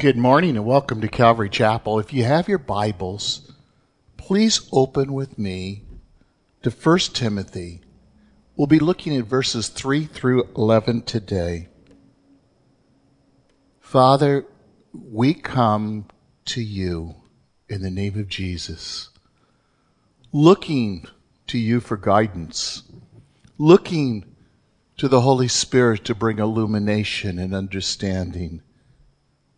Good morning and welcome to Calvary Chapel. If you have your Bibles, please open with me to 1 Timothy. We'll be looking at verses 3 through 11 today. Father, we come to you in the name of Jesus, looking to you for guidance, looking to the Holy Spirit to bring illumination and understanding.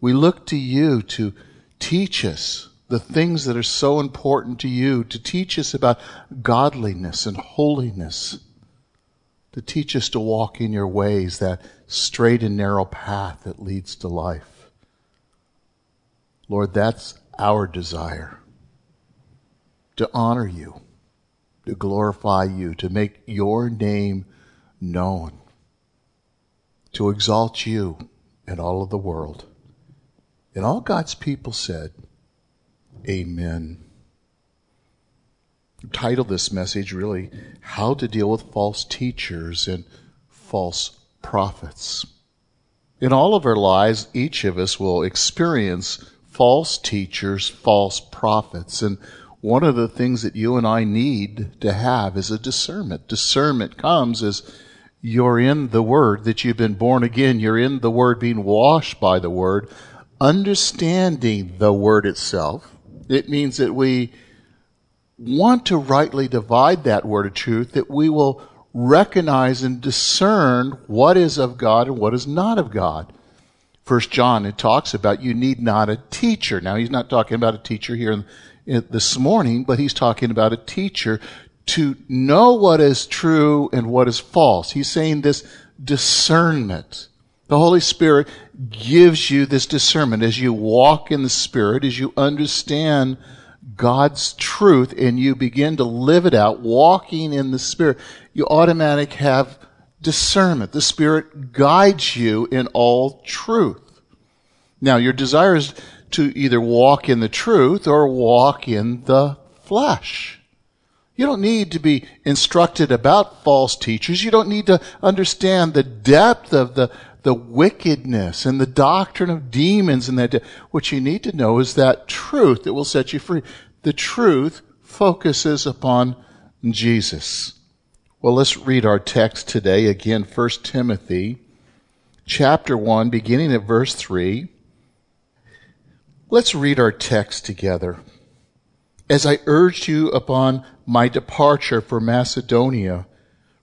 We look to you to teach us the things that are so important to you, to teach us about godliness and holiness, to teach us to walk in your ways, that straight and narrow path that leads to life. Lord, that's our desire to honor you, to glorify you, to make your name known, to exalt you in all of the world. And all God's people said, Amen. Title this message really, How to Deal with False Teachers and False Prophets. In all of our lives, each of us will experience false teachers, false prophets. And one of the things that you and I need to have is a discernment. Discernment comes as you're in the Word, that you've been born again. You're in the Word, being washed by the Word understanding the word itself. It means that we want to rightly divide that word of truth, that we will recognize and discern what is of God and what is not of God. First John, it talks about you need not a teacher. Now, he's not talking about a teacher here in, in, this morning, but he's talking about a teacher to know what is true and what is false. He's saying this discernment. The Holy Spirit gives you this discernment as you walk in the Spirit, as you understand God's truth and you begin to live it out, walking in the Spirit, you automatically have discernment. The Spirit guides you in all truth. Now, your desire is to either walk in the truth or walk in the flesh. You don't need to be instructed about false teachers. You don't need to understand the depth of the, the wickedness and the doctrine of demons and that. What you need to know is that truth that will set you free. The truth focuses upon Jesus. Well, let's read our text today again, 1 Timothy chapter 1, beginning at verse 3. Let's read our text together. As I urged you upon my departure for Macedonia,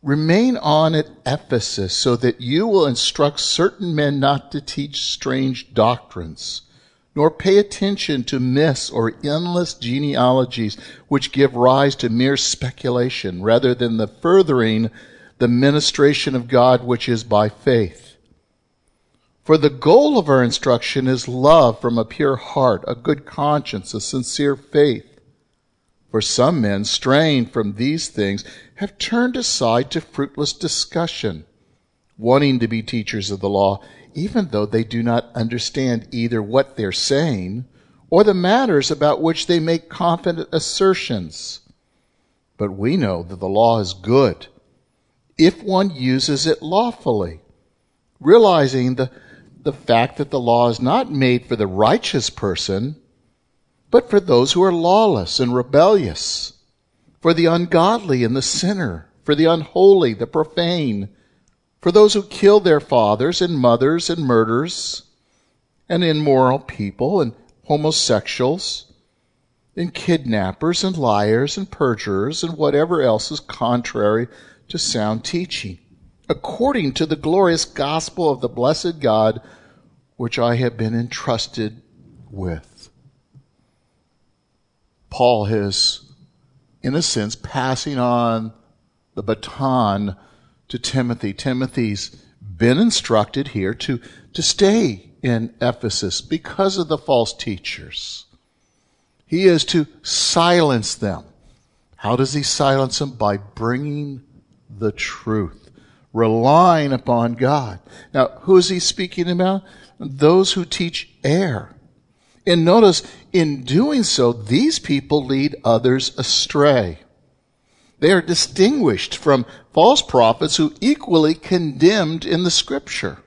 Remain on at Ephesus so that you will instruct certain men not to teach strange doctrines, nor pay attention to myths or endless genealogies which give rise to mere speculation rather than the furthering the ministration of God which is by faith. For the goal of our instruction is love from a pure heart, a good conscience, a sincere faith. For some men, straying from these things, have turned aside to fruitless discussion, wanting to be teachers of the law, even though they do not understand either what they're saying or the matters about which they make confident assertions. But we know that the law is good if one uses it lawfully, realizing the, the fact that the law is not made for the righteous person, but for those who are lawless and rebellious for the ungodly and the sinner, for the unholy, the profane, for those who kill their fathers and mothers and murders, and immoral people and homosexuals, and kidnappers and liars and perjurers and whatever else is contrary to sound teaching, according to the glorious gospel of the blessed God which I have been entrusted with. Paul has in a sense, passing on the baton to Timothy. Timothy's been instructed here to, to stay in Ephesus because of the false teachers. He is to silence them. How does he silence them? By bringing the truth, relying upon God. Now, who is he speaking about? Those who teach error. And notice, in doing so, these people lead others astray. They are distinguished from false prophets who equally condemned in the scripture.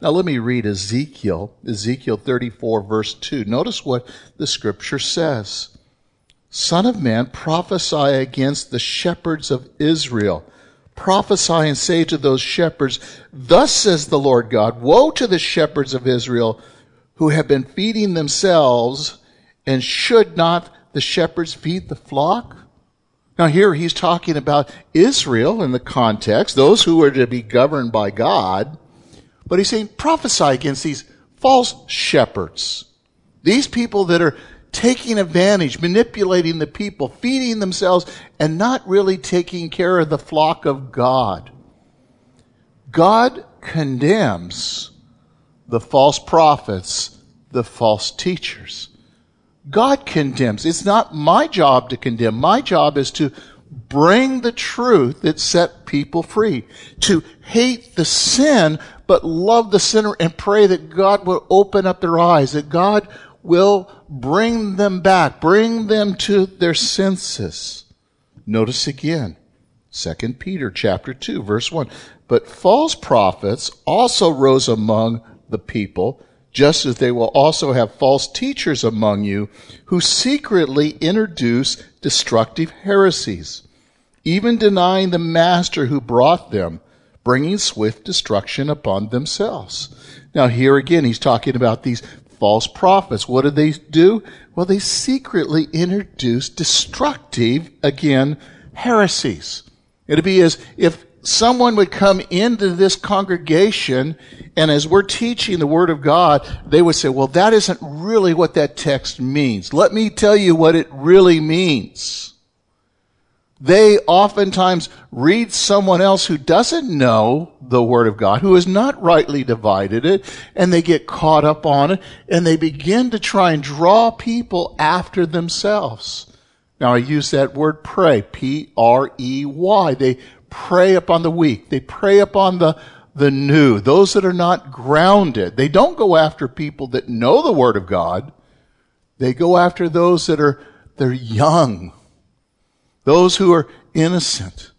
Now let me read Ezekiel, Ezekiel 34 verse 2. Notice what the scripture says. Son of man, prophesy against the shepherds of Israel. Prophesy and say to those shepherds, Thus says the Lord God, Woe to the shepherds of Israel who have been feeding themselves, and should not the shepherds feed the flock? Now here he's talking about Israel in the context, those who are to be governed by God. But he's saying prophesy against these false shepherds. These people that are taking advantage, manipulating the people, feeding themselves, and not really taking care of the flock of God. God condemns the false prophets, the false teachers. God condemns. It's not my job to condemn. My job is to bring the truth that set people free. To hate the sin, but love the sinner and pray that God will open up their eyes, that God will bring them back, bring them to their senses. Notice again, 2 Peter chapter 2 verse 1. But false prophets also rose among the people, just as they will also have false teachers among you who secretly introduce destructive heresies, even denying the master who brought them bringing swift destruction upon themselves. Now, here again, he's talking about these false prophets. What did they do? Well, they secretly introduced destructive, again, heresies. It'd be as if someone would come into this congregation and as we're teaching the Word of God, they would say, well, that isn't really what that text means. Let me tell you what it really means they oftentimes read someone else who doesn't know the Word of God, who has not rightly divided it, and they get caught up on it, and they begin to try and draw people after themselves. Now I use that word pray, P-R-E-Y. They prey upon the weak. They prey upon the, the new, those that are not grounded. They don't go after people that know the Word of God. They go after those that are, they're young those who are innocent.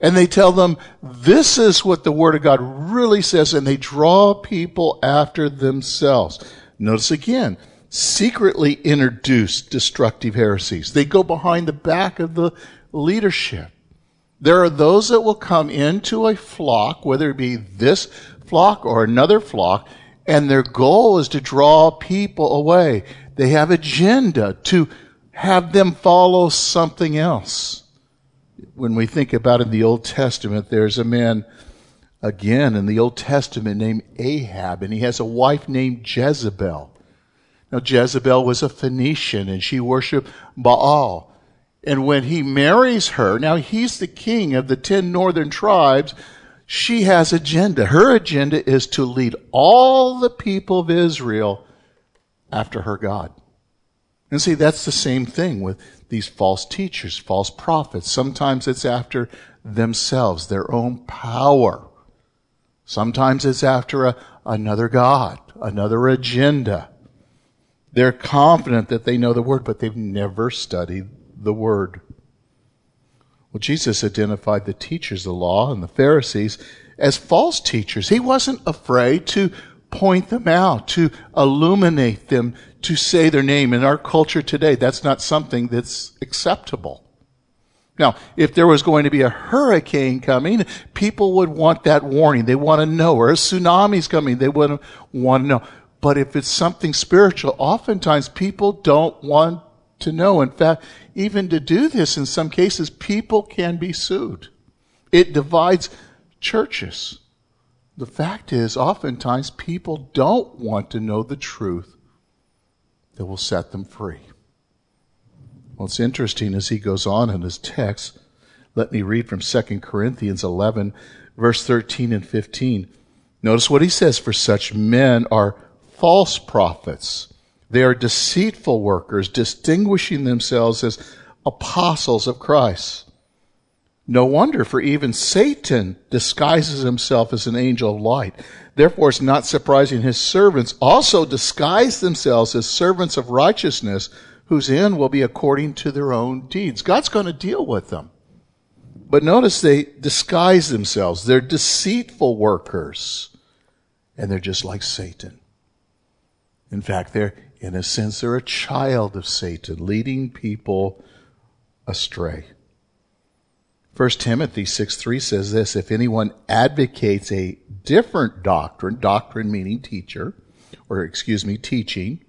And they tell them, this is what the Word of God really says, and they draw people after themselves. Notice again, secretly introduce destructive heresies. They go behind the back of the leadership. There are those that will come into a flock, whether it be this flock or another flock, and their goal is to draw people away. They have agenda to have them follow something else. When we think about in the Old Testament, there's a man again in the Old Testament named Ahab, and he has a wife named Jezebel. Now, Jezebel was a Phoenician, and she worshiped Baal. And when he marries her, now he's the king of the ten northern tribes, she has agenda. Her agenda is to lead all the people of Israel after her God. And see, that's the same thing with these false teachers, false prophets. Sometimes it's after themselves, their own power. Sometimes it's after a, another God, another agenda. They're confident that they know the Word, but they've never studied the Word. Well, Jesus identified the teachers of the law and the Pharisees as false teachers. He wasn't afraid to point them out, to illuminate them, to say their name. In our culture today, that's not something that's acceptable. Now, if there was going to be a hurricane coming, people would want that warning. They want to know. Or a tsunami's coming, they would want to know. But if it's something spiritual, oftentimes people don't want to know. In fact, even to do this, in some cases, people can be sued. It divides churches. The fact is, oftentimes people don't want to know the truth that will set them free. Well, it's interesting as he goes on in his text. Let me read from 2 Corinthians 11, verse 13 and 15. Notice what he says For such men are false prophets. They are deceitful workers, distinguishing themselves as apostles of Christ. No wonder, for even Satan disguises himself as an angel of light. Therefore, it's not surprising his servants also disguise themselves as servants of righteousness, whose end will be according to their own deeds. God's going to deal with them. But notice they disguise themselves. They're deceitful workers. and they're just like Satan. In fact, they're, in a sense, they're a child of Satan, leading people astray. 1 Timothy 6 3 says this If anyone advocates a different doctrine, doctrine meaning teacher, or excuse me, teaching,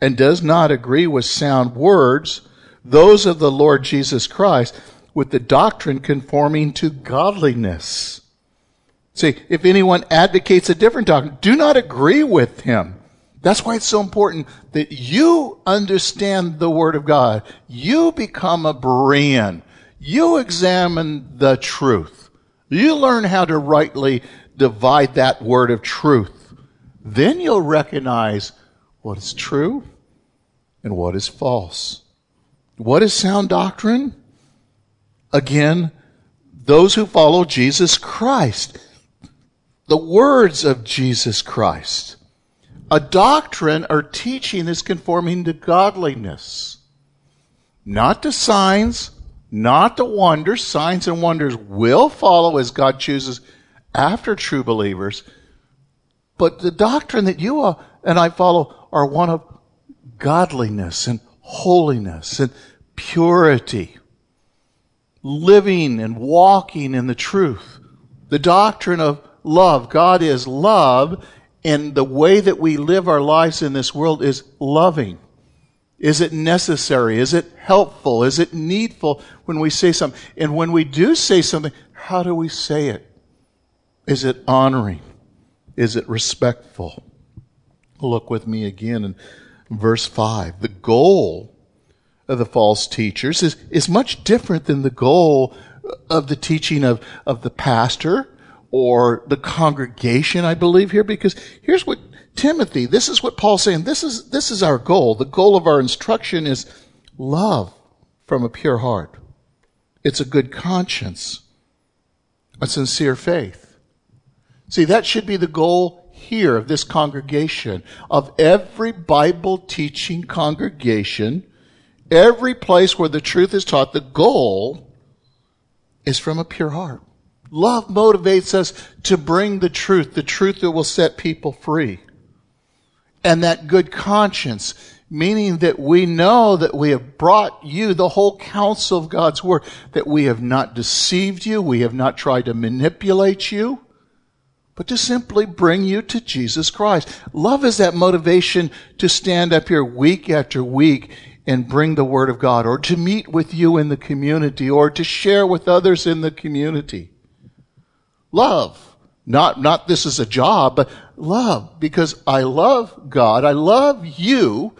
and does not agree with sound words, those of the Lord Jesus Christ, with the doctrine conforming to godliness. See, if anyone advocates a different doctrine, do not agree with him. That's why it's so important that you understand the Word of God. You become a Berean. You examine the truth. You learn how to rightly divide that word of truth. Then you'll recognize what is true and what is false. What is sound doctrine? Again, those who follow Jesus Christ. The words of Jesus Christ. A doctrine or teaching is conforming to godliness. Not to signs, not to wonders. Signs and wonders will follow as God chooses after true believers. But the doctrine that you uh, and I follow are one of godliness and holiness and purity, living and walking in the truth. The doctrine of love. God is love, and the way that we live our lives in this world is loving. Is it necessary? Is it helpful? Is it needful when we say something? And when we do say something, how do we say it? Is it honoring? Is it respectful? Look with me again in verse 5. The goal of the false teachers is, is much different than the goal of the teaching of, of the pastor or the congregation, I believe here, because here's what Timothy, this is what Paul's saying. This is, this is our goal. The goal of our instruction is love from a pure heart. It's a good conscience, a sincere faith. See, that should be the goal here of this congregation, of every Bible teaching congregation, every place where the truth is taught. The goal is from a pure heart. Love motivates us to bring the truth, the truth that will set people free. And that good conscience, meaning that we know that we have brought you the whole counsel of God's Word, that we have not deceived you, we have not tried to manipulate you, but to simply bring you to Jesus Christ. Love is that motivation to stand up here week after week and bring the Word of God, or to meet with you in the community, or to share with others in the community. Love. Not, not this is a job, but love. Because I love God. I love you.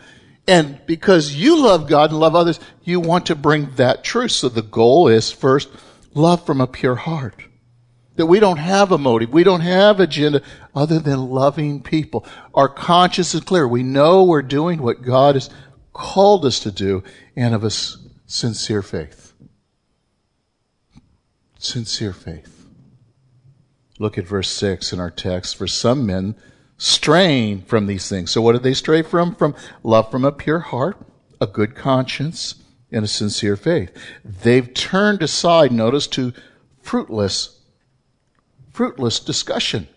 And because you love God and love others, you want to bring that truth. So the goal is first, love from a pure heart. That we don't have a motive. We don't have agenda other than loving people. Our conscience is clear. We know we're doing what God has called us to do and of a sincere faith. Sincere faith. Look at verse 6 in our text. For some men strain from these things. So what did they stray from? From love from a pure heart, a good conscience, and a sincere faith. They've turned aside, notice, to fruitless, fruitless discussion.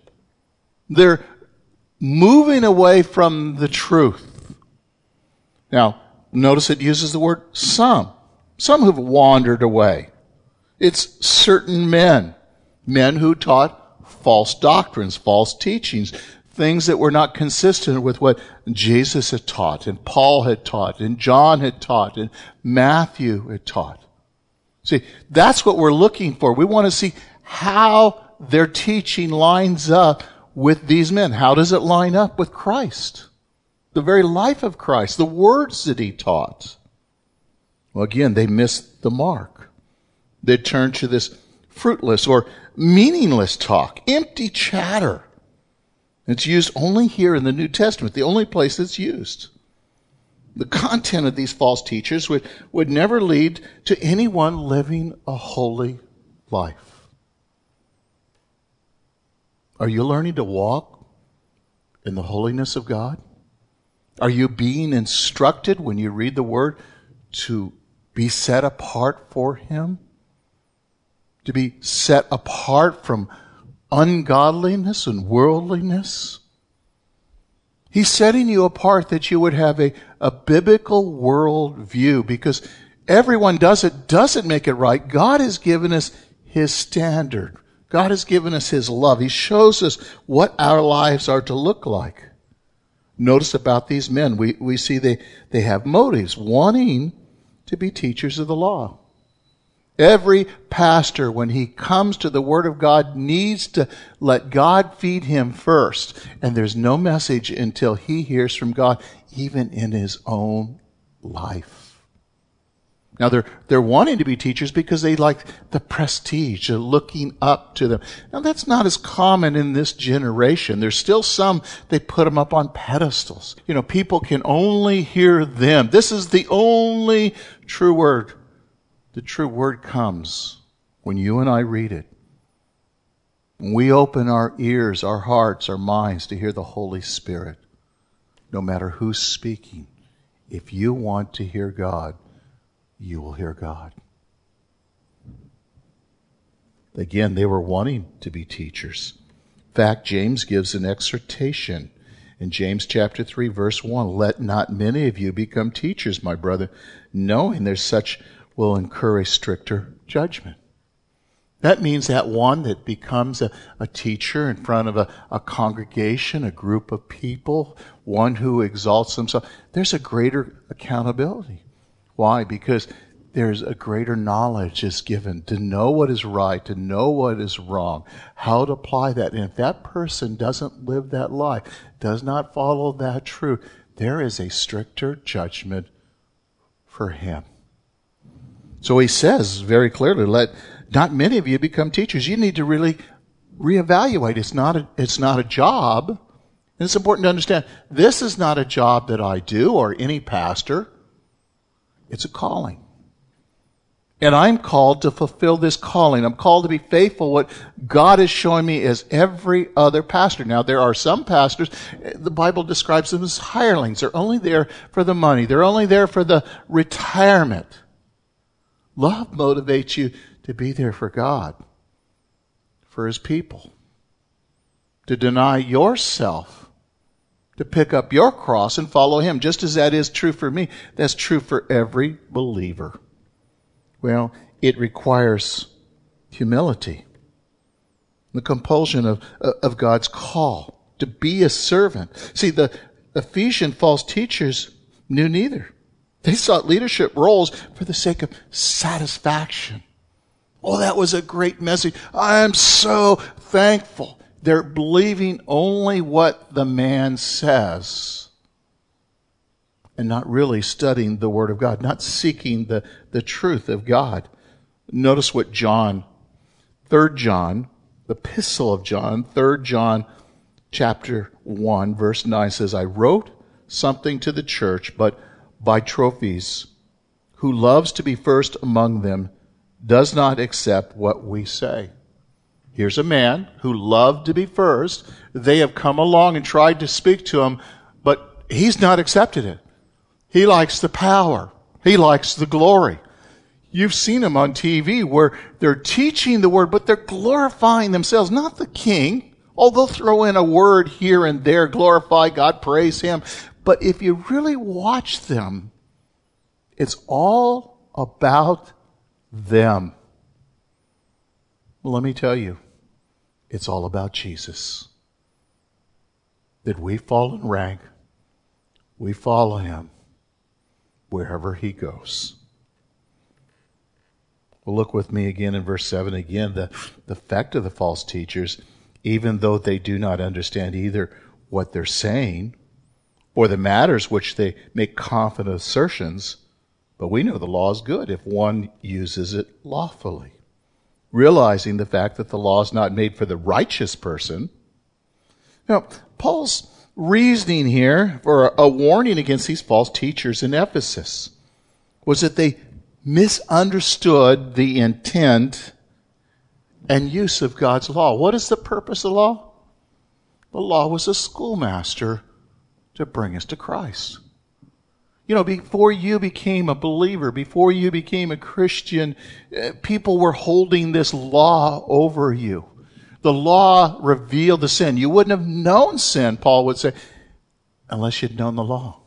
They're moving away from the truth. Now, notice it uses the word some. Some who've wandered away. It's certain men. Men who taught false doctrines, false teachings, things that were not consistent with what Jesus had taught and Paul had taught and John had taught and Matthew had taught. See, that's what we're looking for. We want to see how their teaching lines up with these men. How does it line up with Christ? The very life of Christ, the words that he taught. Well, again, they missed the mark. They turned to this fruitless or meaningless talk, empty chatter. It's used only here in the New Testament, the only place it's used. The content of these false teachers would, would never lead to anyone living a holy life. Are you learning to walk in the holiness of God? Are you being instructed when you read the Word to be set apart for Him? To be set apart from ungodliness and worldliness. He's setting you apart that you would have a, a biblical world view because everyone does it, doesn't make it right. God has given us His standard. God has given us His love. He shows us what our lives are to look like. Notice about these men, we, we see they, they have motives, wanting to be teachers of the law. Every pastor, when he comes to the Word of God, needs to let God feed him first. And there's no message until he hears from God, even in his own life. Now they're, they're wanting to be teachers because they like the prestige, they're looking up to them. Now that's not as common in this generation. There's still some, they put them up on pedestals. You know, people can only hear them. This is the only true word the true word comes when you and I read it. When we open our ears, our hearts, our minds to hear the Holy Spirit, no matter who's speaking, if you want to hear God, you will hear God. Again, they were wanting to be teachers. In fact, James gives an exhortation in James chapter 3 verse 1, let not many of you become teachers, my brother, knowing there's such will incur a stricter judgment. That means that one that becomes a, a teacher in front of a, a congregation, a group of people, one who exalts himself, there's a greater accountability. Why? Because there's a greater knowledge is given to know what is right, to know what is wrong, how to apply that. And if that person doesn't live that life, does not follow that truth, there is a stricter judgment for him. So he says very clearly, let not many of you become teachers. You need to really reevaluate. It's not a, it's not a job. And it's important to understand this is not a job that I do or any pastor. It's a calling. And I'm called to fulfill this calling. I'm called to be faithful. What God is showing me is every other pastor. Now, there are some pastors, the Bible describes them as hirelings. They're only there for the money. They're only there for the retirement. Love motivates you to be there for God, for His people, to deny yourself, to pick up your cross and follow Him, just as that is true for me. That's true for every believer. Well, it requires humility, the compulsion of, of God's call to be a servant. See, the Ephesian false teachers knew neither. They sought leadership roles for the sake of satisfaction. Oh, that was a great message. I am so thankful. They're believing only what the man says and not really studying the Word of God, not seeking the, the truth of God. Notice what John, 3 John, the epistle of John, 3 John chapter 1, verse 9 says, I wrote something to the church, but Diotrephes, who loves to be first among them, does not accept what we say. Here's a man who loved to be first. They have come along and tried to speak to him, but he's not accepted it. He likes the power. He likes the glory. You've seen him on TV where they're teaching the word, but they're glorifying themselves, not the king. Oh, they'll throw in a word here and there, glorify God, praise him. But if you really watch them, it's all about them. Well, let me tell you, it's all about Jesus. That we fall in rank, we follow him wherever he goes. Well, look with me again in verse 7 again. The, the effect of the false teachers, even though they do not understand either what they're saying or the matters which they make confident assertions, but we know the law is good if one uses it lawfully. Realizing the fact that the law is not made for the righteous person. Now, Paul's reasoning here for a warning against these false teachers in Ephesus was that they misunderstood the intent and use of God's law. What is the purpose of law? The law was a schoolmaster to bring us to Christ. You know, before you became a believer, before you became a Christian, uh, people were holding this law over you. The law revealed the sin. You wouldn't have known sin, Paul would say, unless you'd known the law.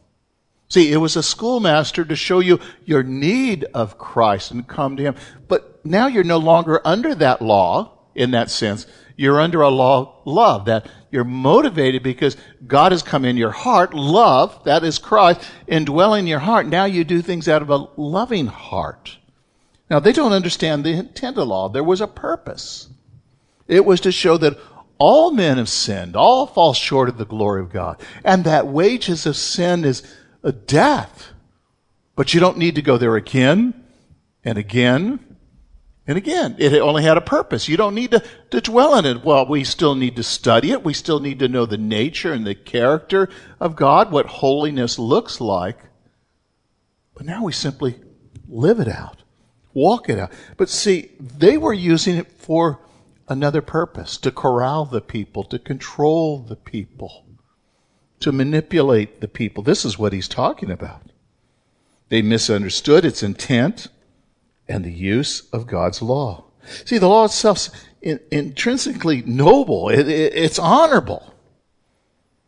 See, it was a schoolmaster to show you your need of Christ and come to Him. But now you're no longer under that law in that sense. You're under a law of love that you're motivated because God has come in your heart. Love, that is Christ, indwelling your heart. Now you do things out of a loving heart. Now they don't understand the intent of law. There was a purpose. It was to show that all men have sinned, all fall short of the glory of God, and that wages of sin is a death. But you don't need to go there again and again and again. It only had a purpose. You don't need to, to dwell in it. Well, we still need to study it. We still need to know the nature and the character of God, what holiness looks like. But now we simply live it out, walk it out. But see, they were using it for another purpose to corral the people, to control the people, to manipulate the people. This is what he's talking about. They misunderstood its intent and the use of God's law. See, the law itself is intrinsically noble, it, it, it's honorable.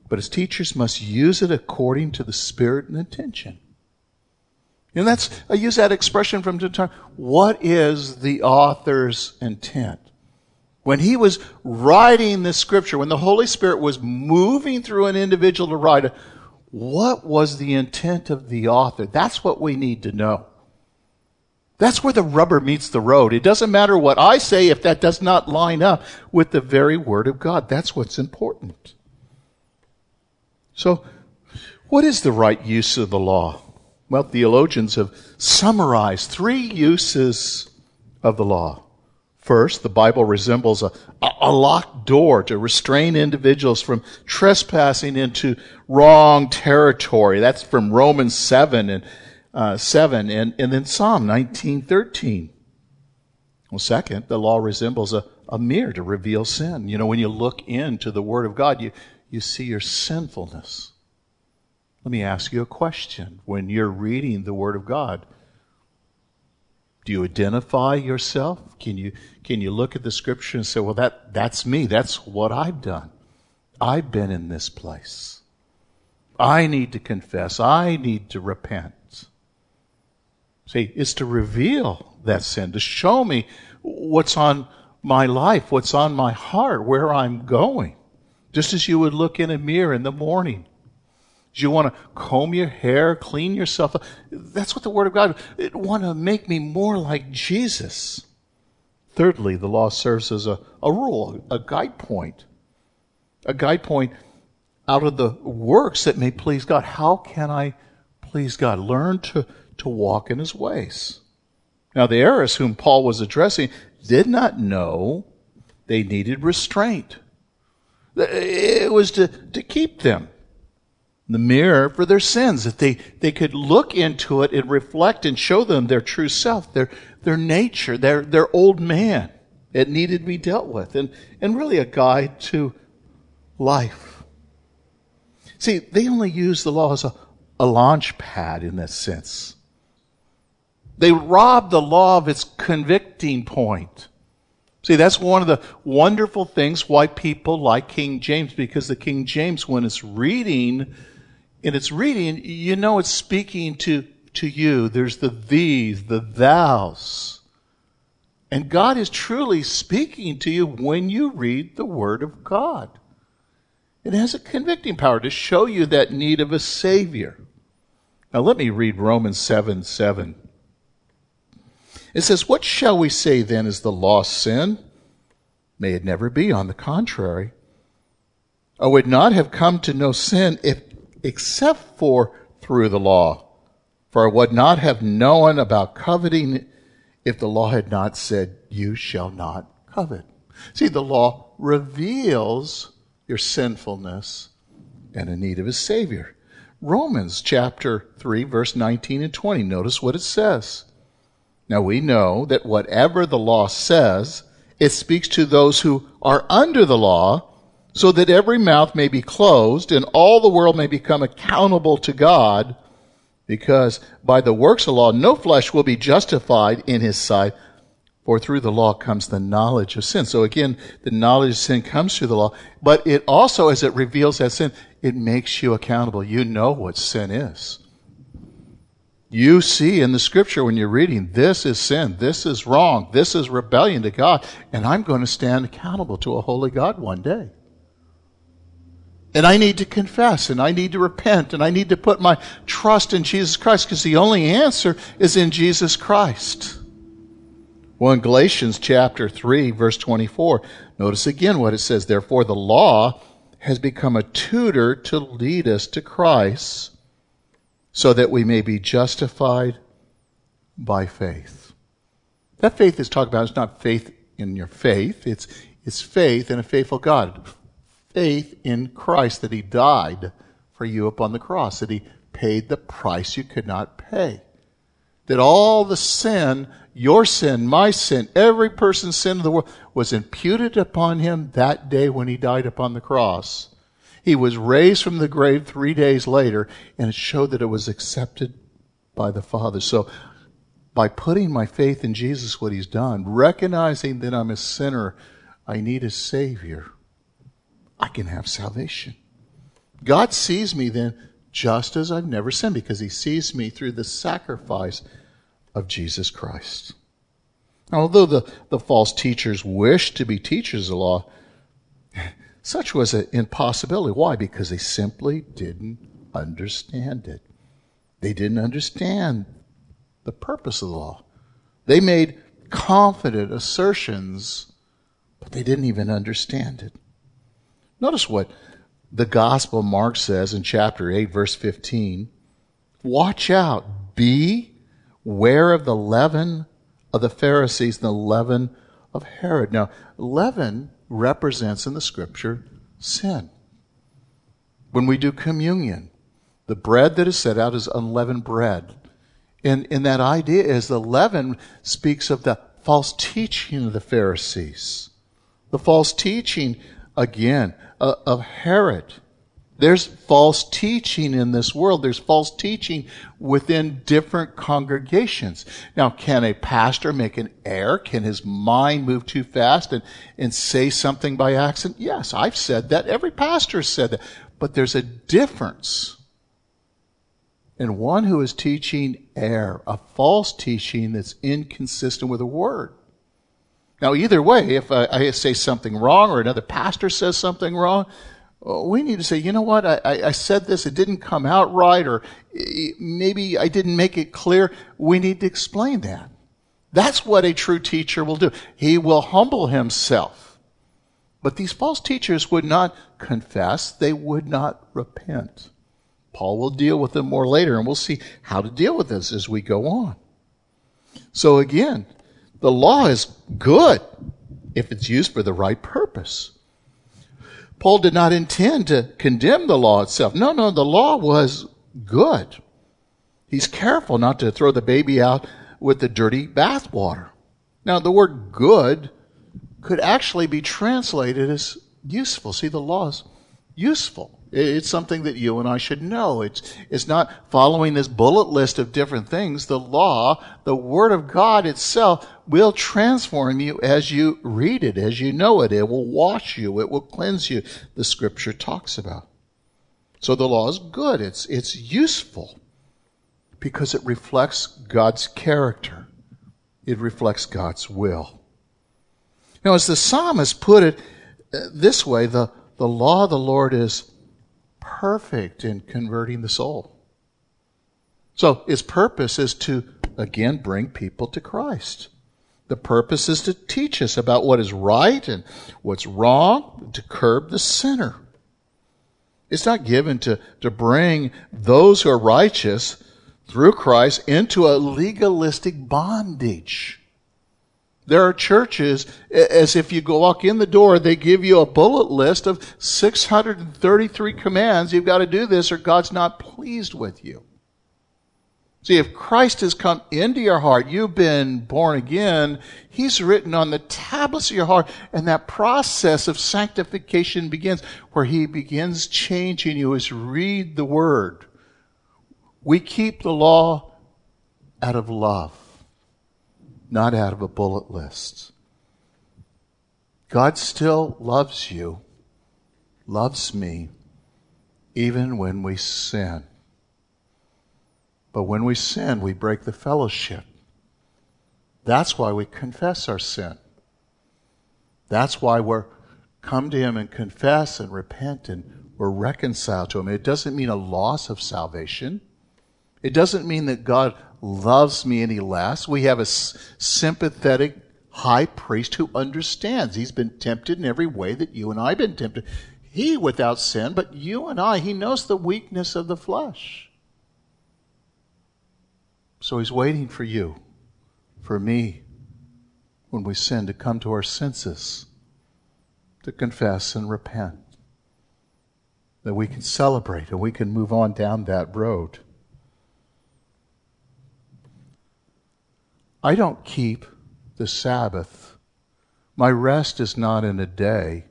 But its teachers must use it according to the spirit and intention. And that's, I use that expression from time to time. What is the author's intent? When he was writing this scripture, when the Holy Spirit was moving through an individual to write it, what was the intent of the author? That's what we need to know. That's where the rubber meets the road. It doesn't matter what I say if that does not line up with the very Word of God. That's what's important. So, what is the right use of the law? Well, theologians have summarized three uses of the law. First, the Bible resembles a, a locked door to restrain individuals from trespassing into wrong territory. That's from Romans 7 and uh, 7 and, and then Psalm 19:13. Well, second, the law resembles a, a mirror to reveal sin. You know, when you look into the Word of God, you, you see your sinfulness. Let me ask you a question. When you're reading the Word of God, do you identify yourself? Can you, can you look at the scripture and say, well, that, that's me. That's what I've done. I've been in this place. I need to confess. I need to repent. See, it's to reveal that sin, to show me what's on my life, what's on my heart, where I'm going. Just as you would look in a mirror in the morning do you want to comb your hair, clean yourself up? That's what the Word of God, it want to make me more like Jesus. Thirdly, the law serves as a, a rule, a guide point. A guide point out of the works that may please God. How can I please God? Learn to, to walk in His ways. Now, the heiress whom Paul was addressing did not know they needed restraint. It was to, to keep them the mirror for their sins, that they, they could look into it and reflect and show them their true self, their, their nature, their, their old man. It needed to be dealt with and, and really a guide to life. See, they only use the law as a, a launch pad in that sense. They rob the law of its convicting point. See, that's one of the wonderful things why people like King James, because the King James, when it's reading in its reading, you know it's speaking to, to you. There's the these, the thous. And God is truly speaking to you when you read the Word of God. It has a convicting power to show you that need of a Savior. Now let me read Romans 7 7. It says, What shall we say then is the lost sin? May it never be. On the contrary, I would not have come to know sin if except for through the law. For I would not have known about coveting if the law had not said, You shall not covet. See, the law reveals your sinfulness and a need of a Savior. Romans chapter 3, verse 19 and 20. Notice what it says. Now we know that whatever the law says, it speaks to those who are under the law so that every mouth may be closed and all the world may become accountable to God, because by the works of law no flesh will be justified in his sight, For through the law comes the knowledge of sin. So again, the knowledge of sin comes through the law, but it also, as it reveals that sin, it makes you accountable. You know what sin is. You see in the scripture when you're reading, this is sin, this is wrong, this is rebellion to God, and I'm going to stand accountable to a holy God one day. And I need to confess, and I need to repent, and I need to put my trust in Jesus Christ, because the only answer is in Jesus Christ. Well, in Galatians chapter 3, verse 24, notice again what it says. Therefore, the law has become a tutor to lead us to Christ so that we may be justified by faith. That faith is talked about is not faith in your faith, it's, it's faith in a faithful God. Faith in Christ that He died for you upon the cross, that He paid the price you could not pay. That all the sin your sin, my sin, every person's sin in the world was imputed upon him that day when he died upon the cross. He was raised from the grave three days later, and it showed that it was accepted by the Father. So, by putting my faith in Jesus, what he's done, recognizing that I'm a sinner, I need a Savior, I can have salvation. God sees me then just as I've never sinned because he sees me through the sacrifice of Jesus Christ. Now, although the, the false teachers wished to be teachers of the law, such was an impossibility. Why? Because they simply didn't understand it. They didn't understand the purpose of the law. They made confident assertions, but they didn't even understand it. Notice what the Gospel Mark says in chapter 8, verse 15. Watch out, be Ware of the leaven of the Pharisees and the leaven of Herod. Now, leaven represents in the scripture sin. When we do communion, the bread that is set out is unleavened bread. And, and that idea is the leaven speaks of the false teaching of the Pharisees. The false teaching, again, uh, of Herod. There's false teaching in this world. There's false teaching within different congregations. Now, can a pastor make an error? Can his mind move too fast and, and say something by accident? Yes, I've said that. Every pastor has said that. But there's a difference in one who is teaching error, a false teaching that's inconsistent with the word. Now, either way, if I, I say something wrong or another pastor says something wrong, we need to say, you know what, I, I, said this, it didn't come out right, or maybe I didn't make it clear. We need to explain that. That's what a true teacher will do. He will humble himself. But these false teachers would not confess, they would not repent. Paul will deal with them more later, and we'll see how to deal with this as we go on. So again, the law is good if it's used for the right purpose. Paul did not intend to condemn the law itself. No, no, the law was good. He's careful not to throw the baby out with the dirty bathwater. Now, the word good could actually be translated as useful. See, the law is useful. It's something that you and I should know. It's, it's not following this bullet list of different things. The law, the Word of God itself, will transform you as you read it, as you know it. It will wash you. It will cleanse you. The Scripture talks about. So the law is good. It's, it's useful because it reflects God's character. It reflects God's will. Now, as the psalmist put it uh, this way, the, the law of the Lord is perfect in converting the soul. So its purpose is to, again, bring people to Christ. The purpose is to teach us about what is right and what's wrong, to curb the sinner. It's not given to, to bring those who are righteous through Christ into a legalistic bondage. There are churches, as if you go walk in the door, they give you a bullet list of 633 commands. You've got to do this or God's not pleased with you. See, if Christ has come into your heart, you've been born again, He's written on the tablets of your heart, and that process of sanctification begins where He begins changing you as read the Word. We keep the law out of love not out of a bullet list. God still loves you, loves me, even when we sin. But when we sin, we break the fellowship. That's why we confess our sin. That's why we're come to Him and confess and repent and we're reconciled to Him. It doesn't mean a loss of salvation. It doesn't mean that God loves me any less. We have a sympathetic high priest who understands. He's been tempted in every way that you and I have been tempted. He without sin, but you and I, he knows the weakness of the flesh. So he's waiting for you, for me, when we sin, to come to our senses, to confess and repent. That we can celebrate and we can move on down that road. I don't keep the Sabbath. My rest is not in a day,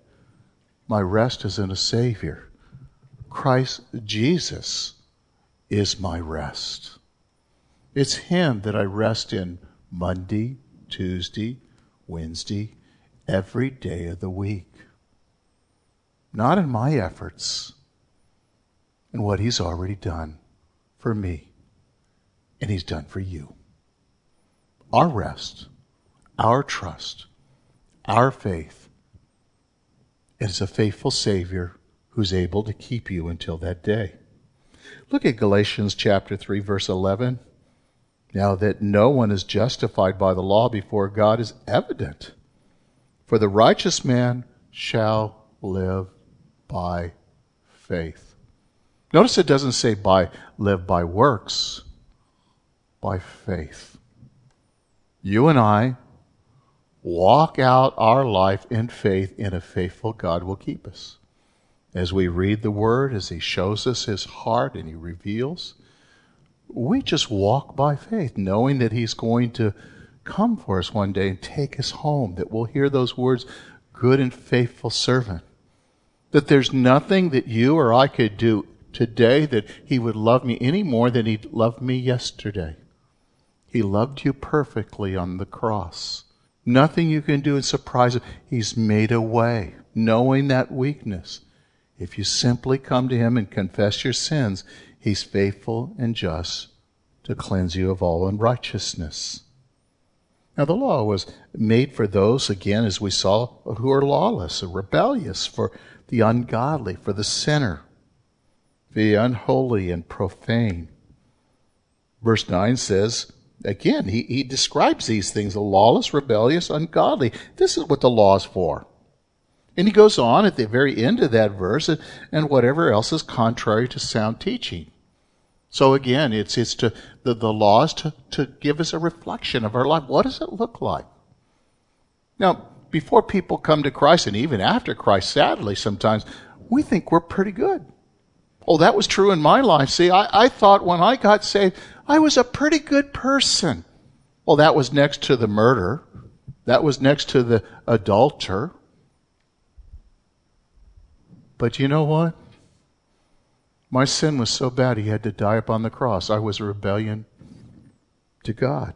my rest is in a Savior. Christ Jesus is my rest. It's Him that I rest in Monday, Tuesday, Wednesday, every day of the week. Not in my efforts, in what He's already done for me, and He's done for you our rest, our trust, our faith is a faithful Savior who's able to keep you until that day. Look at Galatians chapter 3 verse 11. Now that no one is justified by the law before God is evident. For the righteous man shall live by faith. Notice it doesn't say by live by works, by faith you and I walk out our life in faith in a faithful God will keep us. As we read the Word, as He shows us His heart and He reveals, we just walk by faith, knowing that He's going to come for us one day and take us home, that we'll hear those words, good and faithful servant. That there's nothing that you or I could do today that He would love me any more than He loved me yesterday. He loved you perfectly on the cross. Nothing you can do in surprise him. He's made a way, knowing that weakness. If you simply come to him and confess your sins, he's faithful and just to cleanse you of all unrighteousness. Now, the law was made for those, again, as we saw, who are lawless or rebellious, for the ungodly, for the sinner, the unholy and profane. Verse 9 says, Again, he, he describes these things the lawless, rebellious, ungodly. This is what the law is for. And he goes on at the very end of that verse, and, and whatever else is contrary to sound teaching. So again, it's, it's to, the, the law is to, to give us a reflection of our life. What does it look like? Now, before people come to Christ, and even after Christ, sadly, sometimes, we think we're pretty good. Oh, that was true in my life. See, I, I thought when I got saved, I was a pretty good person. Well, that was next to the murder. That was next to the adulterer. But you know what? My sin was so bad he had to die upon the cross. I was a rebellion to God.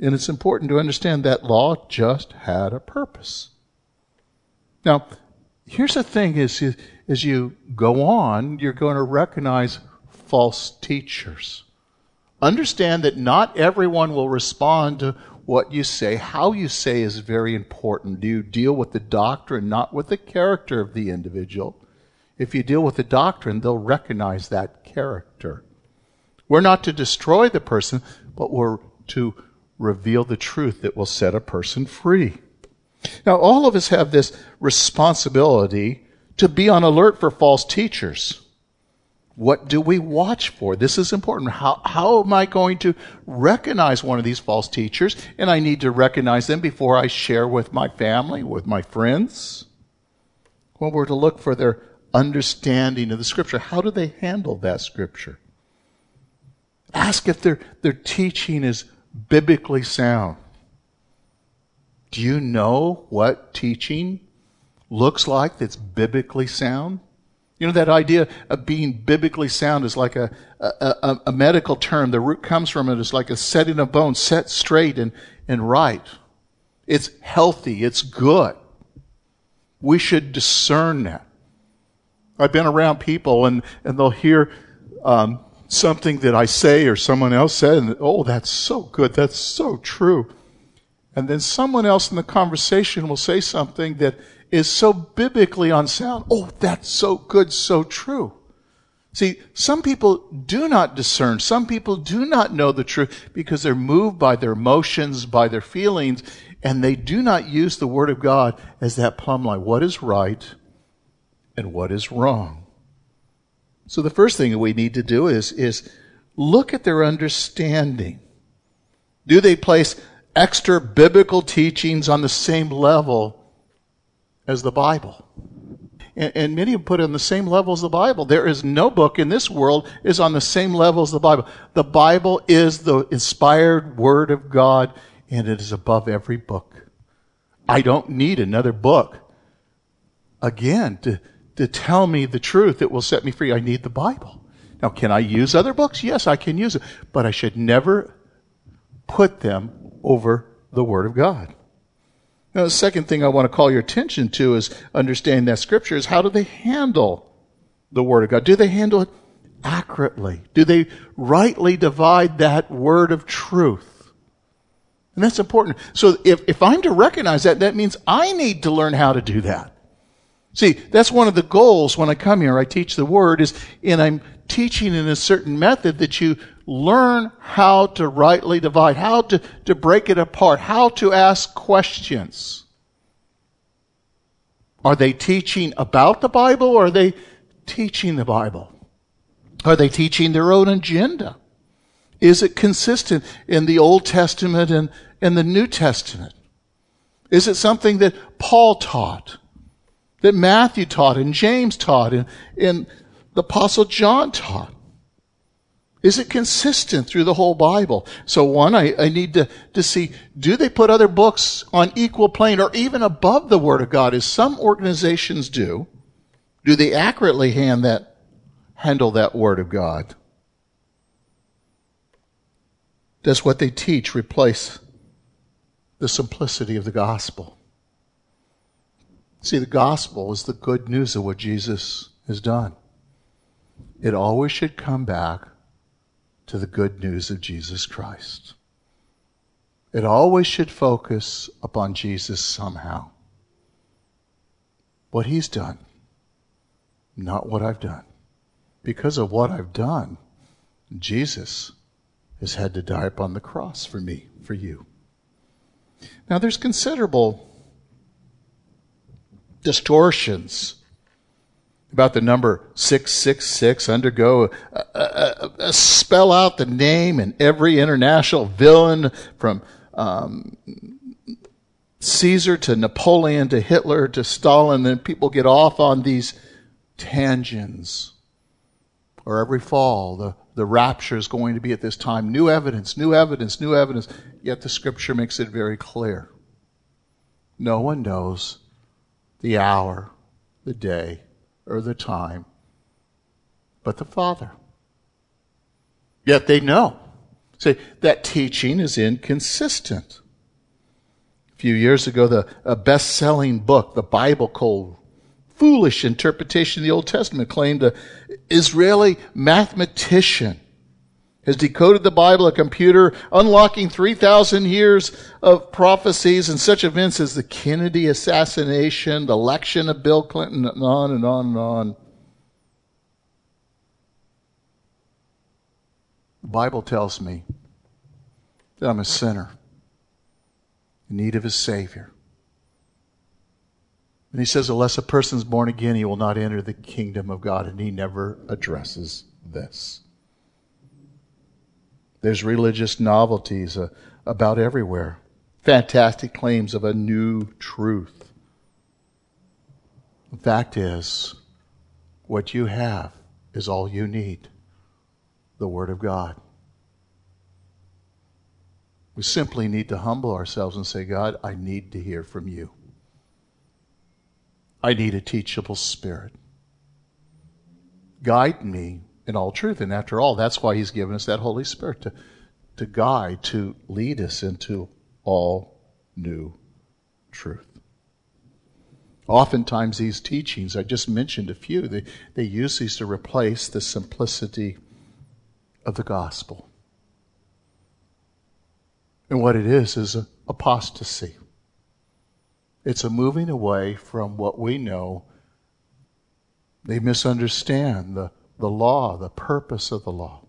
And it's important to understand that law just had a purpose. Now, here's the thing is, as you go on, you're going to recognize false teachers. Understand that not everyone will respond to what you say. How you say is very important. Do you deal with the doctrine, not with the character of the individual? If you deal with the doctrine, they'll recognize that character. We're not to destroy the person, but we're to reveal the truth that will set a person free. Now, all of us have this responsibility to be on alert for false teachers. What do we watch for? This is important. How, how am I going to recognize one of these false teachers? And I need to recognize them before I share with my family, with my friends. Well, we're to look for their understanding of the scripture. How do they handle that scripture? Ask if their, their teaching is biblically sound. Do you know what teaching looks like that's biblically sound? You know, that idea of being biblically sound is like a, a, a, a medical term. The root comes from it is like a setting of bones, set straight and, and right. It's healthy. It's good. We should discern that. I've been around people and, and they'll hear um, something that I say or someone else said, and oh, that's so good. That's so true. And then someone else in the conversation will say something that is so biblically unsound. Oh, that's so good, so true. See, some people do not discern. Some people do not know the truth because they're moved by their emotions, by their feelings, and they do not use the Word of God as that plumb line. What is right and what is wrong? So the first thing that we need to do is, is look at their understanding. Do they place extra biblical teachings on the same level as the Bible? And, and many have put it on the same level as the Bible. There is no book in this world is on the same level as the Bible. The Bible is the inspired Word of God, and it is above every book. I don't need another book. Again, to, to tell me the truth that will set me free, I need the Bible. Now, can I use other books? Yes, I can use it. But I should never put them over the Word of God. Now, the second thing I want to call your attention to is understanding that Scripture is how do they handle the Word of God? Do they handle it accurately? Do they rightly divide that word of truth? And that's important. So if, if I'm to recognize that, that means I need to learn how to do that. See, that's one of the goals when I come here. I teach the Word is, and I'm teaching in a certain method that you learn how to rightly divide, how to, to break it apart, how to ask questions. Are they teaching about the Bible or are they teaching the Bible? Are they teaching their own agenda? Is it consistent in the Old Testament and, and the New Testament? Is it something that Paul taught, that Matthew taught, and James taught, and, and the Apostle John taught? Is it consistent through the whole Bible? So one, I, I need to, to see, do they put other books on equal plane or even above the Word of God, as some organizations do? Do they accurately hand that, handle that Word of God? Does what they teach replace the simplicity of the gospel? See, the gospel is the good news of what Jesus has done. It always should come back to the good news of Jesus Christ. It always should focus upon Jesus somehow. What he's done, not what I've done. Because of what I've done, Jesus has had to die upon the cross for me, for you. Now, there's considerable distortions about the number 666, undergo, uh, uh, uh, spell out the name and every international villain from um, Caesar to Napoleon to Hitler to Stalin, and people get off on these tangents. Or every fall, the, the rapture is going to be at this time. New evidence, new evidence, new evidence. Yet the scripture makes it very clear. No one knows the hour, the day, or the time, but the Father. Yet they know. Say that teaching is inconsistent. A few years ago, the a best-selling book, the Bible Code, foolish interpretation of the Old Testament, claimed a Israeli mathematician has decoded the Bible, a computer, unlocking 3,000 years of prophecies and such events as the Kennedy assassination, the election of Bill Clinton, and on and on and on. The Bible tells me that I'm a sinner in need of a Savior. And he says, unless a person's born again, he will not enter the kingdom of God. And he never addresses this. There's religious novelties uh, about everywhere. Fantastic claims of a new truth. The fact is, what you have is all you need the Word of God. We simply need to humble ourselves and say, God, I need to hear from you. I need a teachable spirit. guide me in all truth. And after all, that's why He's given us that Holy Spirit to, to guide, to lead us into all new truth. Oftentimes, these teachings, I just mentioned a few, they, they use these to replace the simplicity of the gospel. And what it is, is apostasy. It's a moving away from what we know. They misunderstand the, the law, the purpose of the law.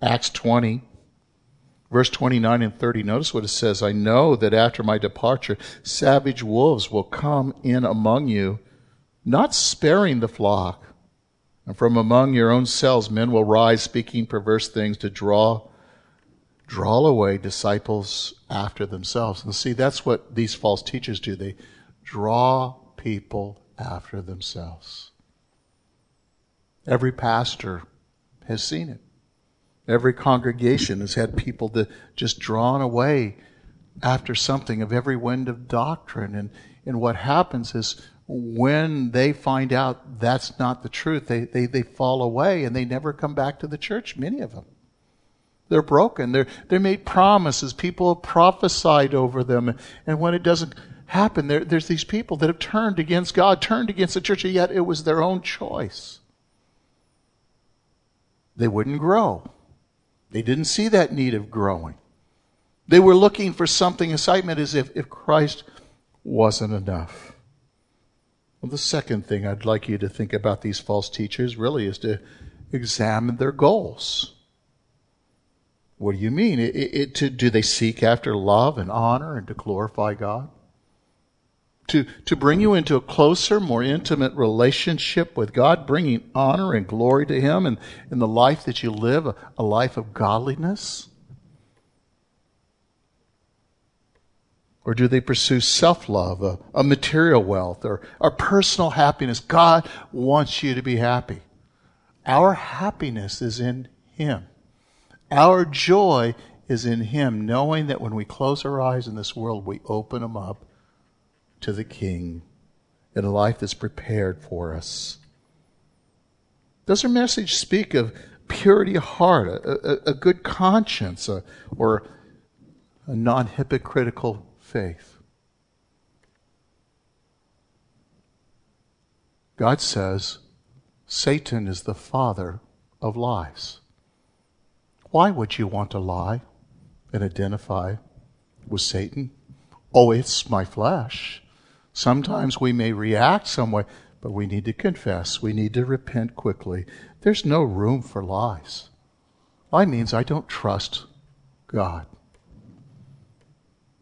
Acts 20, verse 29 and 30. Notice what it says I know that after my departure, savage wolves will come in among you, not sparing the flock. And from among your own selves, men will rise speaking perverse things to draw draw away disciples after themselves. And see, that's what these false teachers do. They draw people after themselves. Every pastor has seen it. Every congregation has had people that just drawn away after something of every wind of doctrine. And, and what happens is when they find out that's not the truth, they, they, they fall away and they never come back to the church, many of them. They're broken. They're, they made promises. People have prophesied over them. And when it doesn't happen, there, there's these people that have turned against God, turned against the church, and yet it was their own choice. They wouldn't grow. They didn't see that need of growing. They were looking for something, excitement as if, if Christ wasn't enough. Well, the second thing I'd like you to think about these false teachers really is to examine their goals. What do you mean? It, it, to, do they seek after love and honor and to glorify God? To, to bring you into a closer, more intimate relationship with God, bringing honor and glory to Him and in the life that you live, a, a life of godliness? Or do they pursue self love, a, a, material wealth, or, or personal happiness? God wants you to be happy. Our happiness is in Him. Our joy is in Him, knowing that when we close our eyes in this world, we open them up to the King in a life that's prepared for us. Does her message speak of purity of heart, a, a, a good conscience, a, or a non hypocritical faith? God says Satan is the father of lies. Why would you want to lie and identify with Satan? Oh, it's my flesh. Sometimes we may react some way, but we need to confess. We need to repent quickly. There's no room for lies. Lie means I don't trust God.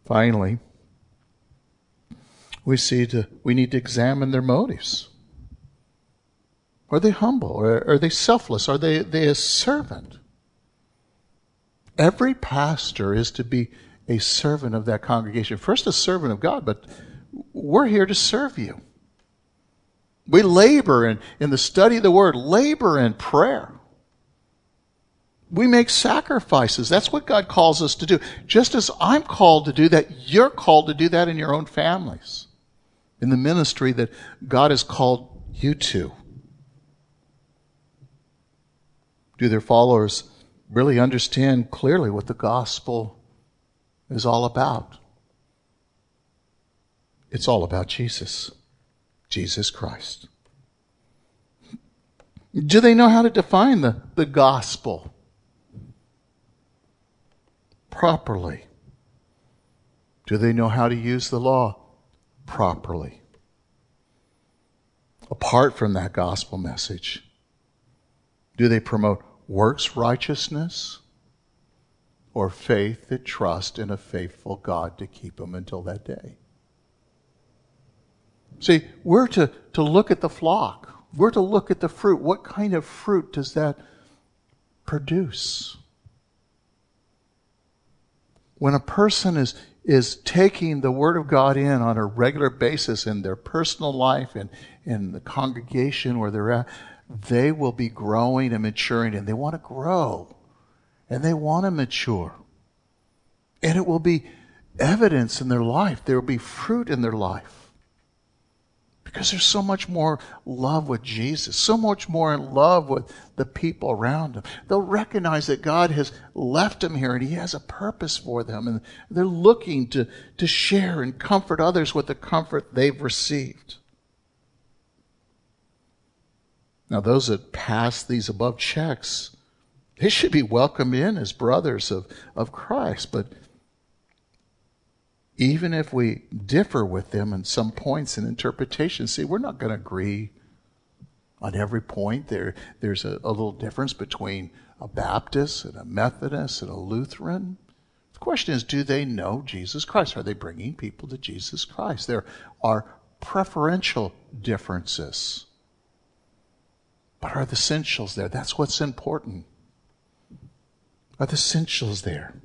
Finally, we see to, we need to examine their motives. Are they humble? Are, are they selfless? Are they, they a servant? Every pastor is to be a servant of that congregation. First, a servant of God, but we're here to serve you. We labor in, in the study of the Word, labor in prayer. We make sacrifices. That's what God calls us to do. Just as I'm called to do that, you're called to do that in your own families, in the ministry that God has called you to. Do their followers really understand clearly what the gospel is all about. It's all about Jesus, Jesus Christ. Do they know how to define the, the gospel properly? Do they know how to use the law properly? Apart from that gospel message, do they promote works righteousness or faith that trust in a faithful God to keep them until that day. See, we're to, to look at the flock. We're to look at the fruit. What kind of fruit does that produce? When a person is, is taking the Word of God in on a regular basis in their personal life and in the congregation where they're at, they will be growing and maturing and they want to grow and they want to mature. And it will be evidence in their life. There will be fruit in their life Because there's so much more love with Jesus, so much more in love with the people around them. They'll recognize that God has left them here and he has a purpose for them. And they're looking to, to share and comfort others with the comfort they've received. Now, those that pass these above checks, they should be welcomed in as brothers of, of Christ. But even if we differ with them in some points in interpretation, see, we're not going to agree on every point. There, there's a, a little difference between a Baptist and a Methodist and a Lutheran. The question is, do they know Jesus Christ? Are they bringing people to Jesus Christ? There are preferential differences. But are the essentials there? That's what's important. Are the essentials there?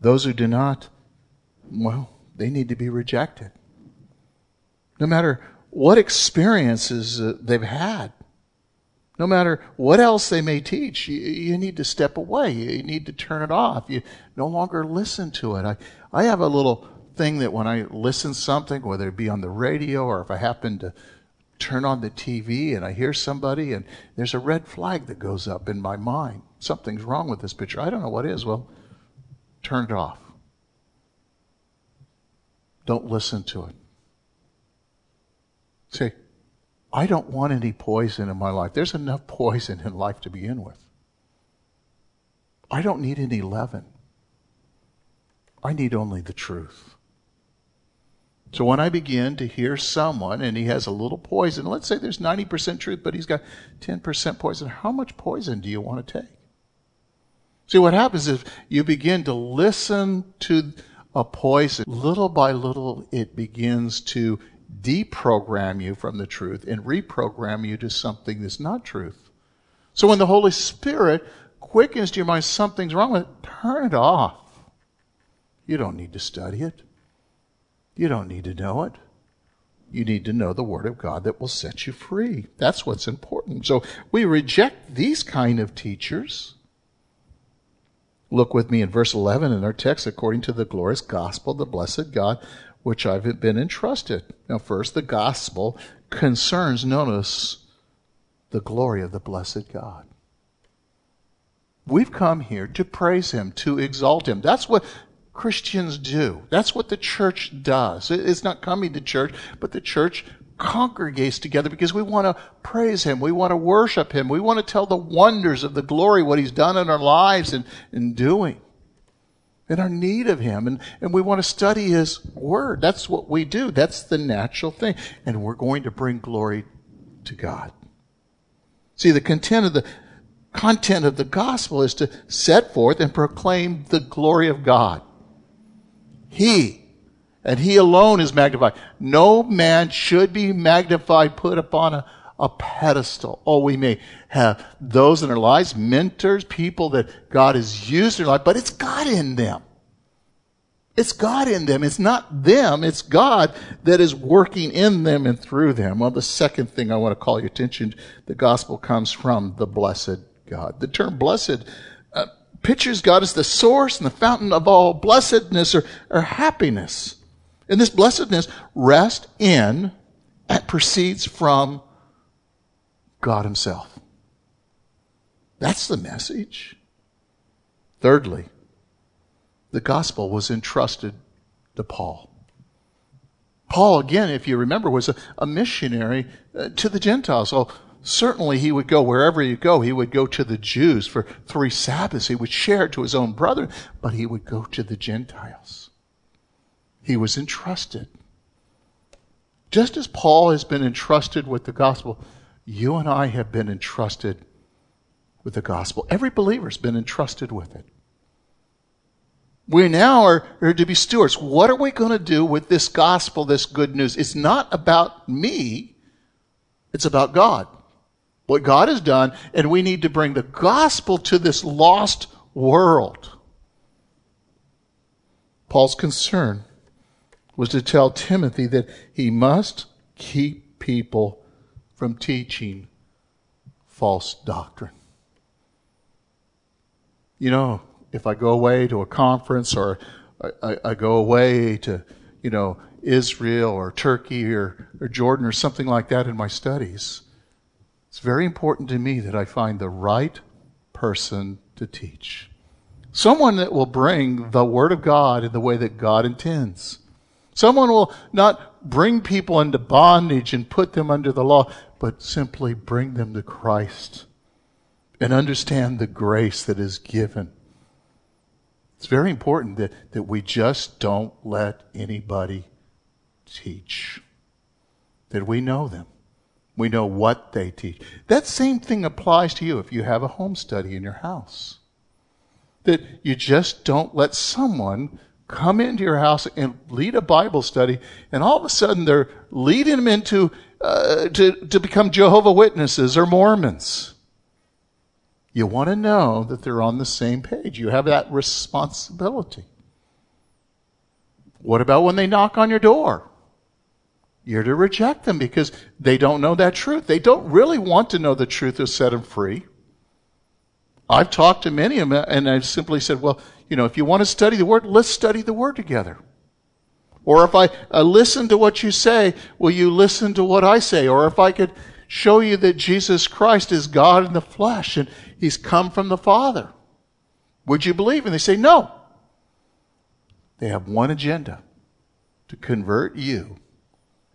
Those who do not, well, they need to be rejected. No matter what experiences uh, they've had, no matter what else they may teach, you, you, need to step away. You need to turn it off. You no longer listen to it. I, I have a little thing that when I listen something, whether it be on the radio or if I happen to turn on the TV and I hear somebody and there's a red flag that goes up in my mind. Something's wrong with this picture. I don't know what is. Well, turn it off. Don't listen to it. See, I don't want any poison in my life. There's enough poison in life to begin with. I don't need any leaven. I need only the truth. So when I begin to hear someone and he has a little poison, let's say there's 90% truth, but he's got 10% poison, how much poison do you want to take? See, what happens is you begin to listen to a poison. Little by little, it begins to deprogram you from the truth and reprogram you to something that's not truth. So when the Holy Spirit quickens to your mind something's wrong with it, turn it off. You don't need to study it. You don't need to know it. You need to know the Word of God that will set you free. That's what's important. So we reject these kind of teachers Look with me in verse 11 in our text, according to the glorious gospel of the blessed God, which I've been entrusted. Now, first, the gospel concerns, notice, the glory of the blessed God. We've come here to praise Him, to exalt Him. That's what Christians do. That's what the church does. It's not coming to church, but the church congregates together because we want to praise Him. We want to worship Him. We want to tell the wonders of the glory, what He's done in our lives and, and doing. And our need of Him. And, and we want to study His Word. That's what we do. That's the natural thing. And we're going to bring glory to God. See, the content of the, content of the gospel is to set forth and proclaim the glory of God. He and he alone is magnified. No man should be magnified, put upon a, a pedestal. Oh, we may have those in our lives, mentors, people that God has used in their life, but it's God in them. It's God in them. It's not them. It's God that is working in them and through them. Well, the second thing I want to call your attention, the gospel comes from the blessed God. The term blessed uh, pictures God as the source and the fountain of all blessedness or, or happiness. And this blessedness rests in and proceeds from God Himself. That's the message. Thirdly, the gospel was entrusted to Paul. Paul, again, if you remember, was a, a missionary uh, to the Gentiles. So certainly he would go wherever you go. He would go to the Jews for three Sabbaths. He would share it to his own brother, but he would go to the Gentiles he was entrusted. Just as Paul has been entrusted with the gospel, you and I have been entrusted with the gospel. Every believer's been entrusted with it. We now are, are to be stewards. What are we going to do with this gospel, this good news? It's not about me, it's about God. What God has done, and we need to bring the gospel to this lost world. Paul's concern was to tell Timothy that he must keep people from teaching false doctrine. You know, if I go away to a conference or I, I, I go away to, you know, Israel or Turkey or, or Jordan or something like that in my studies, it's very important to me that I find the right person to teach. Someone that will bring the Word of God in the way that God intends. Someone will not bring people into bondage and put them under the law, but simply bring them to Christ and understand the grace that is given. It's very important that, that we just don't let anybody teach, that we know them. We know what they teach. That same thing applies to you if you have a home study in your house. That you just don't let someone come into your house and lead a Bible study, and all of a sudden they're leading them into uh, to, to become Jehovah Witnesses or Mormons. You want to know that they're on the same page. You have that responsibility. What about when they knock on your door? You're to reject them because they don't know that truth. They don't really want to know the truth to set them free. I've talked to many of them and I've simply said, well, you know, if you want to study the Word, let's study the Word together. Or if I uh, listen to what you say, will you listen to what I say? Or if I could show you that Jesus Christ is God in the flesh and he's come from the Father. Would you believe? And they say, no. They have one agenda to convert you,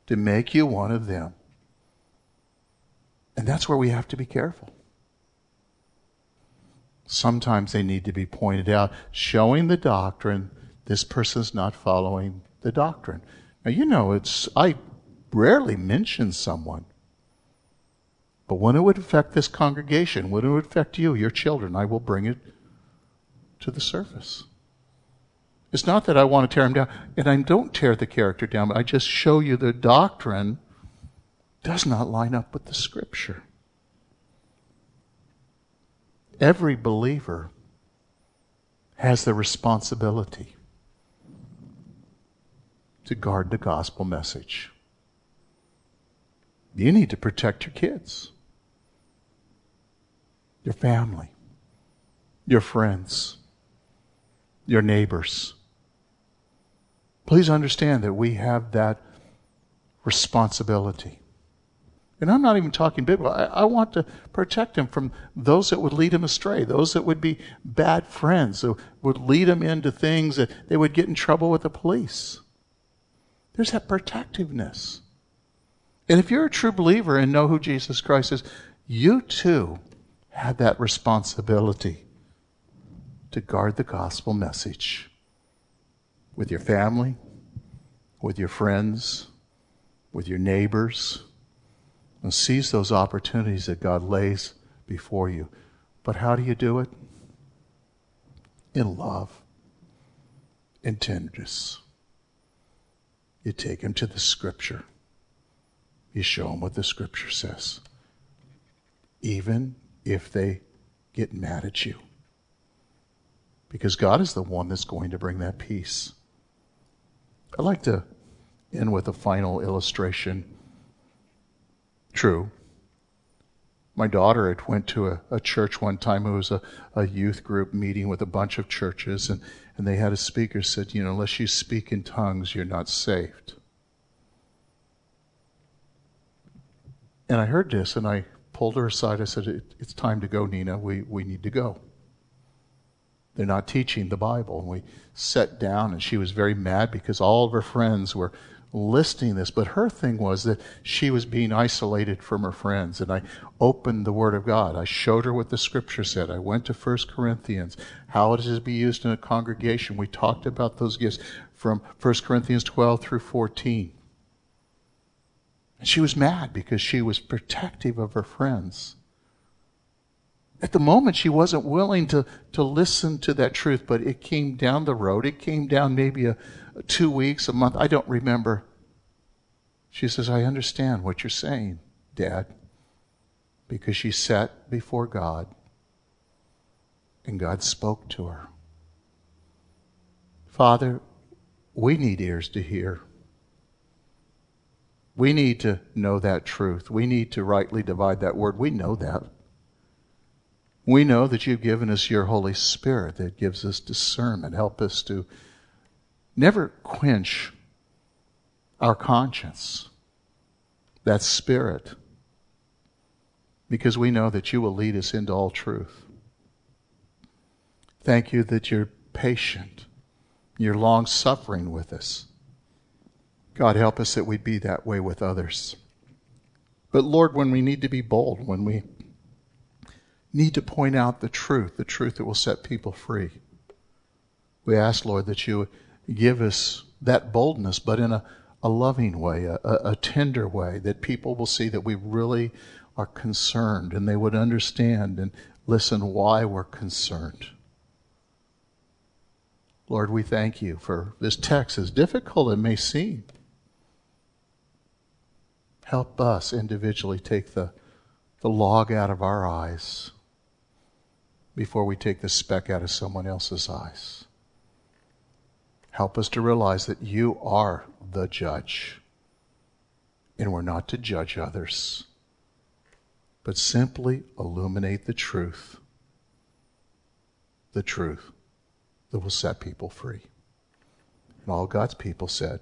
to make you one of them. And that's where we have to be careful. Sometimes they need to be pointed out, showing the doctrine this person's not following the doctrine. Now, you know, it's, I rarely mention someone but when it would affect this congregation, when it would affect you, your children, I will bring it to the surface. It's not that I want to tear them down, and I don't tear the character down, but I just show you the doctrine does not line up with the scripture. Every believer has the responsibility to guard the gospel message. You need to protect your kids your family, your friends, your neighbors. Please understand that we have that responsibility. And I'm not even talking biblical. I, I, want to protect him from those that would lead him astray, those that would be bad friends, that would lead him into things that they would get in trouble with the police. There's that protectiveness. And if you're a true believer and know who Jesus Christ is, you too had that responsibility to guard the gospel message with your family, with your friends, with your neighbors, and seize those opportunities that God lays before you. But how do you do it? In love, in tenderness. You take him to the scripture. You show him what the scripture says. Even if they get mad at you. Because God is the one that's going to bring that peace. I'd like to end with a final illustration. True. My daughter went to a, a church one time. It was a, a youth group meeting with a bunch of churches, and, and they had a speaker said, you know, unless you speak in tongues, you're not saved. And I heard this, and I pulled her aside. I said, it, It's time to go, Nina. We, we need to go. They're not teaching the Bible. And we sat down, and she was very mad because all of her friends were listing this. But her thing was that she was being isolated from her friends. And I opened the Word of God. I showed her what the Scripture said. I went to 1 Corinthians, how it is to be used in a congregation. We talked about those gifts from 1 Corinthians 12 through 14. And she was mad because she was protective of her friends. At the moment, she wasn't willing to, to listen to that truth, but it came down the road. It came down maybe a, a two weeks, a month. I don't remember. She says, I understand what you're saying, Dad, because she sat before God and God spoke to her. Father, we need ears to hear. We need to know that truth. We need to rightly divide that word. We know that. We know that you've given us your Holy Spirit that gives us discernment. Help us to never quench our conscience, that spirit, because we know that you will lead us into all truth. Thank you that you're patient, you're long suffering with us. God, help us that we'd be that way with others. But Lord, when we need to be bold, when we need to point out the truth, the truth that will set people free, we ask, Lord, that you give us that boldness, but in a, a loving way, a, a tender way, that people will see that we really are concerned and they would understand and listen why we're concerned. Lord, we thank you for this text, as difficult it may seem. Help us individually take the, the log out of our eyes before we take the speck out of someone else's eyes. Help us to realize that you are the judge. And we're not to judge others, but simply illuminate the truth. The truth that will set people free. And all God's people said,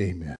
Amen.